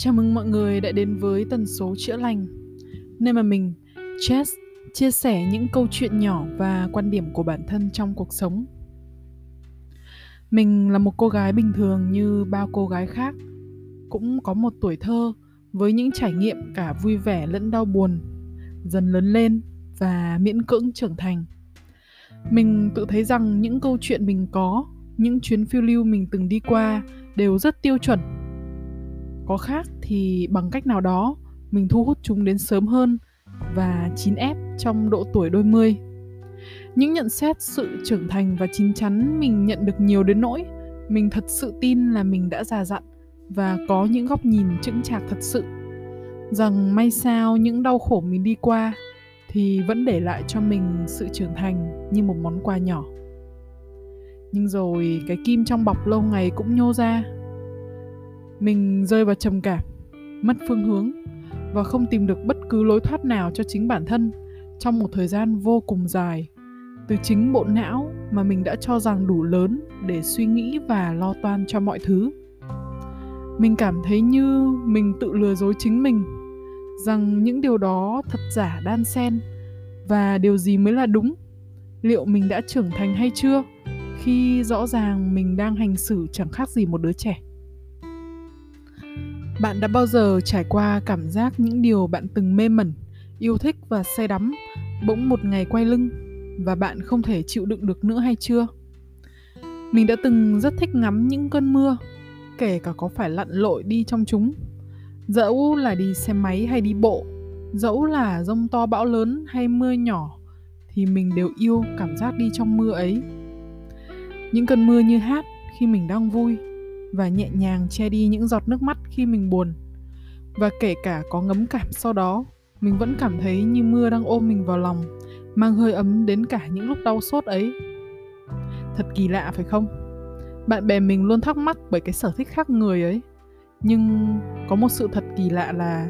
Chào mừng mọi người đã đến với tần số chữa lành, nơi mà mình, Chess, chia sẻ những câu chuyện nhỏ và quan điểm của bản thân trong cuộc sống. Mình là một cô gái bình thường như bao cô gái khác, cũng có một tuổi thơ với những trải nghiệm cả vui vẻ lẫn đau buồn, dần lớn lên và miễn cưỡng trưởng thành. Mình tự thấy rằng những câu chuyện mình có, những chuyến phiêu lưu mình từng đi qua đều rất tiêu chuẩn có khác thì bằng cách nào đó, mình thu hút chúng đến sớm hơn và chín ép trong độ tuổi đôi mươi. Những nhận xét, sự trưởng thành và chín chắn mình nhận được nhiều đến nỗi, mình thật sự tin là mình đã già dặn và có những góc nhìn chững chạc thật sự. Rằng may sao những đau khổ mình đi qua thì vẫn để lại cho mình sự trưởng thành như một món quà nhỏ. Nhưng rồi cái kim trong bọc lâu ngày cũng nhô ra mình rơi vào trầm cảm, mất phương hướng và không tìm được bất cứ lối thoát nào cho chính bản thân trong một thời gian vô cùng dài. Từ chính bộ não mà mình đã cho rằng đủ lớn để suy nghĩ và lo toan cho mọi thứ. Mình cảm thấy như mình tự lừa dối chính mình, rằng những điều đó thật giả đan xen và điều gì mới là đúng? Liệu mình đã trưởng thành hay chưa, khi rõ ràng mình đang hành xử chẳng khác gì một đứa trẻ? Bạn đã bao giờ trải qua cảm giác những điều bạn từng mê mẩn, yêu thích và say đắm bỗng một ngày quay lưng và bạn không thể chịu đựng được nữa hay chưa? Mình đã từng rất thích ngắm những cơn mưa, kể cả có phải lặn lội đi trong chúng. Dẫu là đi xe máy hay đi bộ, dẫu là rông to bão lớn hay mưa nhỏ thì mình đều yêu cảm giác đi trong mưa ấy. Những cơn mưa như hát khi mình đang vui và nhẹ nhàng che đi những giọt nước mắt khi mình buồn. Và kể cả có ngấm cảm sau đó, mình vẫn cảm thấy như mưa đang ôm mình vào lòng, mang hơi ấm đến cả những lúc đau sốt ấy. Thật kỳ lạ phải không? Bạn bè mình luôn thắc mắc bởi cái sở thích khác người ấy. Nhưng có một sự thật kỳ lạ là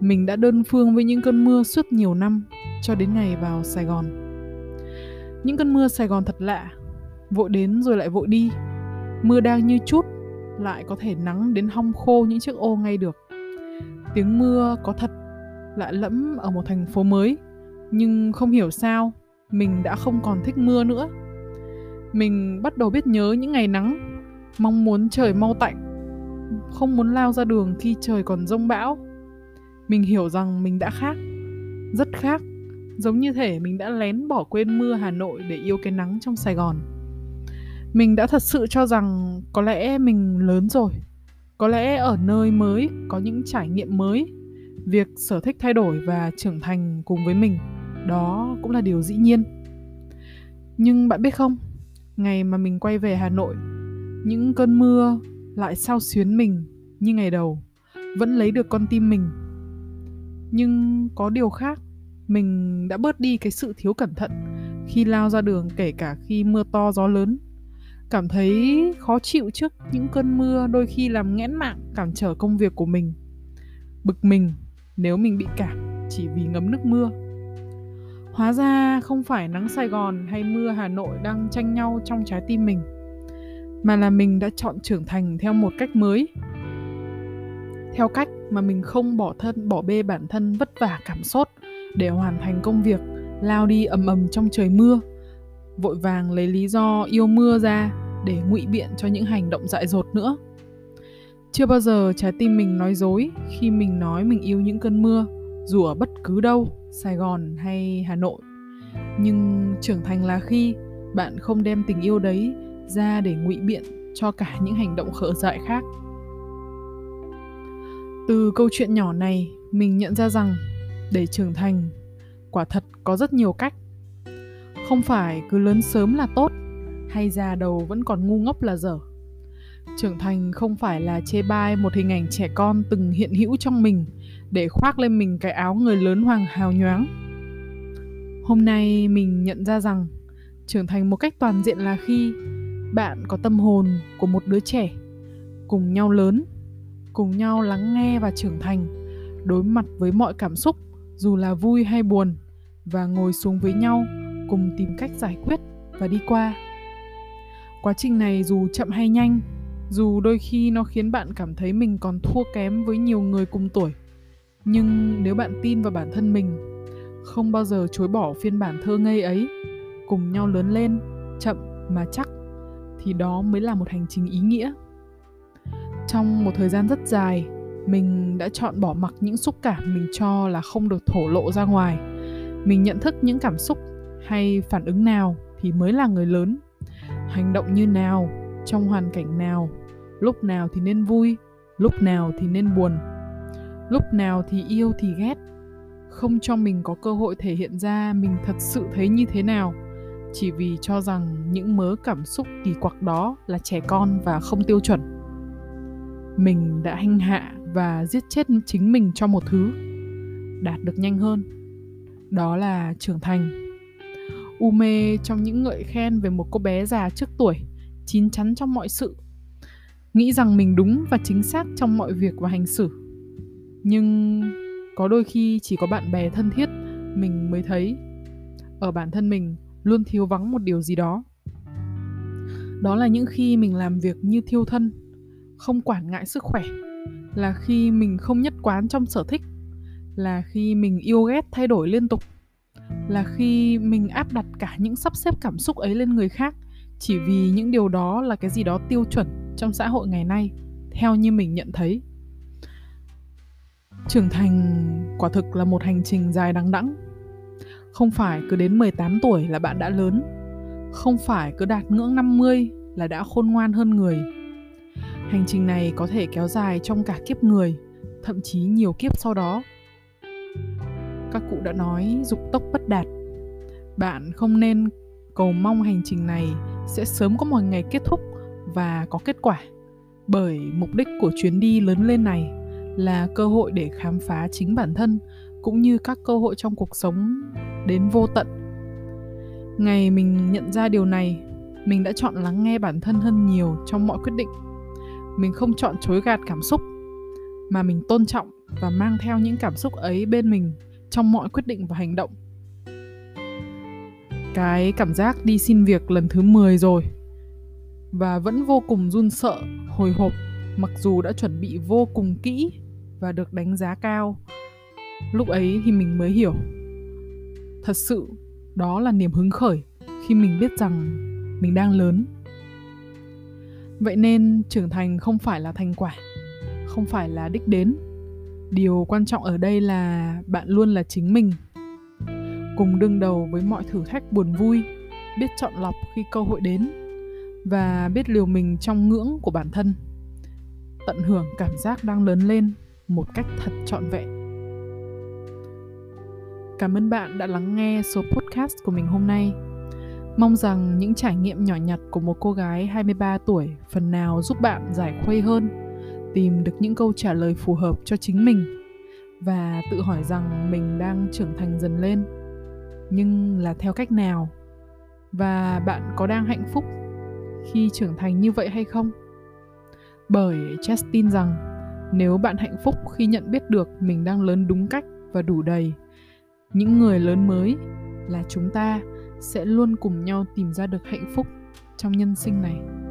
mình đã đơn phương với những cơn mưa suốt nhiều năm cho đến ngày vào Sài Gòn. Những cơn mưa Sài Gòn thật lạ, vội đến rồi lại vội đi. Mưa đang như chút lại có thể nắng đến hong khô những chiếc ô ngay được. Tiếng mưa có thật lạ lẫm ở một thành phố mới, nhưng không hiểu sao mình đã không còn thích mưa nữa. Mình bắt đầu biết nhớ những ngày nắng, mong muốn trời mau tạnh, không muốn lao ra đường khi trời còn rông bão. Mình hiểu rằng mình đã khác, rất khác, giống như thể mình đã lén bỏ quên mưa Hà Nội để yêu cái nắng trong Sài Gòn mình đã thật sự cho rằng có lẽ mình lớn rồi. Có lẽ ở nơi mới, có những trải nghiệm mới. Việc sở thích thay đổi và trưởng thành cùng với mình, đó cũng là điều dĩ nhiên. Nhưng bạn biết không, ngày mà mình quay về hà nội, những cơn mưa lại sao xuyến mình như ngày đầu, vẫn lấy được con tim mình. Nhưng có điều khác, mình đã bớt đi cái sự thiếu cẩn thận khi lao ra đường kể cả khi mưa to gió lớn cảm thấy khó chịu trước những cơn mưa đôi khi làm nghẽn mạng cản trở công việc của mình bực mình nếu mình bị cảm chỉ vì ngấm nước mưa. Hóa ra không phải nắng sài gòn hay mưa hà nội đang tranh nhau trong trái tim mình mà là mình đã chọn trưởng thành theo một cách mới. Theo cách mà mình không bỏ thân bỏ bê bản thân vất vả cảm sốt để hoàn thành công việc lao đi ầm ầm trong trời mưa vội vàng lấy lý do yêu mưa ra để ngụy biện cho những hành động dại dột nữa. Chưa bao giờ trái tim mình nói dối khi mình nói mình yêu những cơn mưa, dù ở bất cứ đâu, sài gòn hay hà nội. Nhưng trưởng thành là khi bạn không đem tình yêu đấy ra để ngụy biện cho cả những hành động khở dại khác. Từ câu chuyện nhỏ này, mình nhận ra rằng để trưởng thành, quả thật có rất nhiều cách. Không phải cứ lớn sớm là tốt hay già đầu vẫn còn ngu ngốc là dở. Trưởng thành không phải là chê bai một hình ảnh trẻ con từng hiện hữu trong mình để khoác lên mình cái áo người lớn hoàng hào nhoáng. Hôm nay mình nhận ra rằng, trưởng thành một cách toàn diện là khi bạn có tâm hồn của một đứa trẻ, cùng nhau lớn, cùng nhau lắng nghe và trưởng thành, đối mặt với mọi cảm xúc, dù là vui hay buồn, và ngồi xuống với nhau, cùng tìm cách giải quyết và đi qua quá trình này dù chậm hay nhanh, dù đôi khi nó khiến bạn cảm thấy mình còn thua kém với nhiều người cùng tuổi, nhưng nếu bạn tin vào bản thân mình, không bao giờ chối bỏ phiên bản thơ ngây ấy, cùng nhau lớn lên, chậm mà chắc, thì đó mới là một hành trình ý nghĩa. Trong một thời gian rất dài, mình đã chọn bỏ mặc những xúc cảm mình cho là không được thổ lộ ra ngoài. Mình nhận thức những cảm xúc hay phản ứng nào thì mới là người lớn hành động như nào, trong hoàn cảnh nào, lúc nào thì nên vui, lúc nào thì nên buồn, lúc nào thì yêu thì ghét. Không cho mình có cơ hội thể hiện ra mình thật sự thấy như thế nào, chỉ vì cho rằng những mớ cảm xúc kỳ quặc đó là trẻ con và không tiêu chuẩn. Mình đã hanh hạ và giết chết chính mình cho một thứ, đạt được nhanh hơn. Đó là trưởng thành u mê trong những ngợi khen về một cô bé già trước tuổi, chín chắn trong mọi sự. Nghĩ rằng mình đúng và chính xác trong mọi việc và hành xử. Nhưng có đôi khi chỉ có bạn bè thân thiết mình mới thấy. Ở bản thân mình luôn thiếu vắng một điều gì đó. Đó là những khi mình làm việc như thiêu thân, không quản ngại sức khỏe. Là khi mình không nhất quán trong sở thích. Là khi mình yêu ghét thay đổi liên tục là khi mình áp đặt cả những sắp xếp cảm xúc ấy lên người khác, chỉ vì những điều đó là cái gì đó tiêu chuẩn trong xã hội ngày nay, theo như mình nhận thấy. Trưởng thành quả thực là một hành trình dài đằng đẵng. Không phải cứ đến 18 tuổi là bạn đã lớn, không phải cứ đạt ngưỡng 50 là đã khôn ngoan hơn người. Hành trình này có thể kéo dài trong cả kiếp người, thậm chí nhiều kiếp sau đó các cụ đã nói, dục tốc bất đạt. Bạn không nên cầu mong hành trình này sẽ sớm có một ngày kết thúc và có kết quả. Bởi mục đích của chuyến đi lớn lên này là cơ hội để khám phá chính bản thân cũng như các cơ hội trong cuộc sống đến vô tận. Ngày mình nhận ra điều này, mình đã chọn lắng nghe bản thân hơn nhiều trong mọi quyết định. Mình không chọn chối gạt cảm xúc, mà mình tôn trọng và mang theo những cảm xúc ấy bên mình trong mọi quyết định và hành động cái cảm giác đi xin việc lần thứ 10 rồi và vẫn vô cùng run sợ, hồi hộp mặc dù đã chuẩn bị vô cùng kỹ và được đánh giá cao. Lúc ấy thì mình mới hiểu. Thật sự đó là niềm hứng khởi khi mình biết rằng mình đang lớn. Vậy nên trưởng thành không phải là thành quả, không phải là đích đến. Điều quan trọng ở đây là bạn luôn là chính mình. Cùng đương đầu với mọi thử thách buồn vui, biết chọn lọc khi cơ hội đến, và biết liều mình trong ngưỡng của bản thân, tận hưởng cảm giác đang lớn lên một cách thật trọn vẹn. Cảm ơn bạn đã lắng nghe số podcast của mình hôm nay. Mong rằng những trải nghiệm nhỏ nhặt của một cô gái 23 tuổi phần nào giúp bạn giải khuây hơn tìm được những câu trả lời phù hợp cho chính mình và tự hỏi rằng mình đang trưởng thành dần lên. Nhưng là theo cách nào? Và bạn có đang hạnh phúc khi trưởng thành như vậy hay không? Bởi Chess tin rằng nếu bạn hạnh phúc khi nhận biết được mình đang lớn đúng cách và đủ đầy, những người lớn mới là chúng ta sẽ luôn cùng nhau tìm ra được hạnh phúc trong nhân sinh này.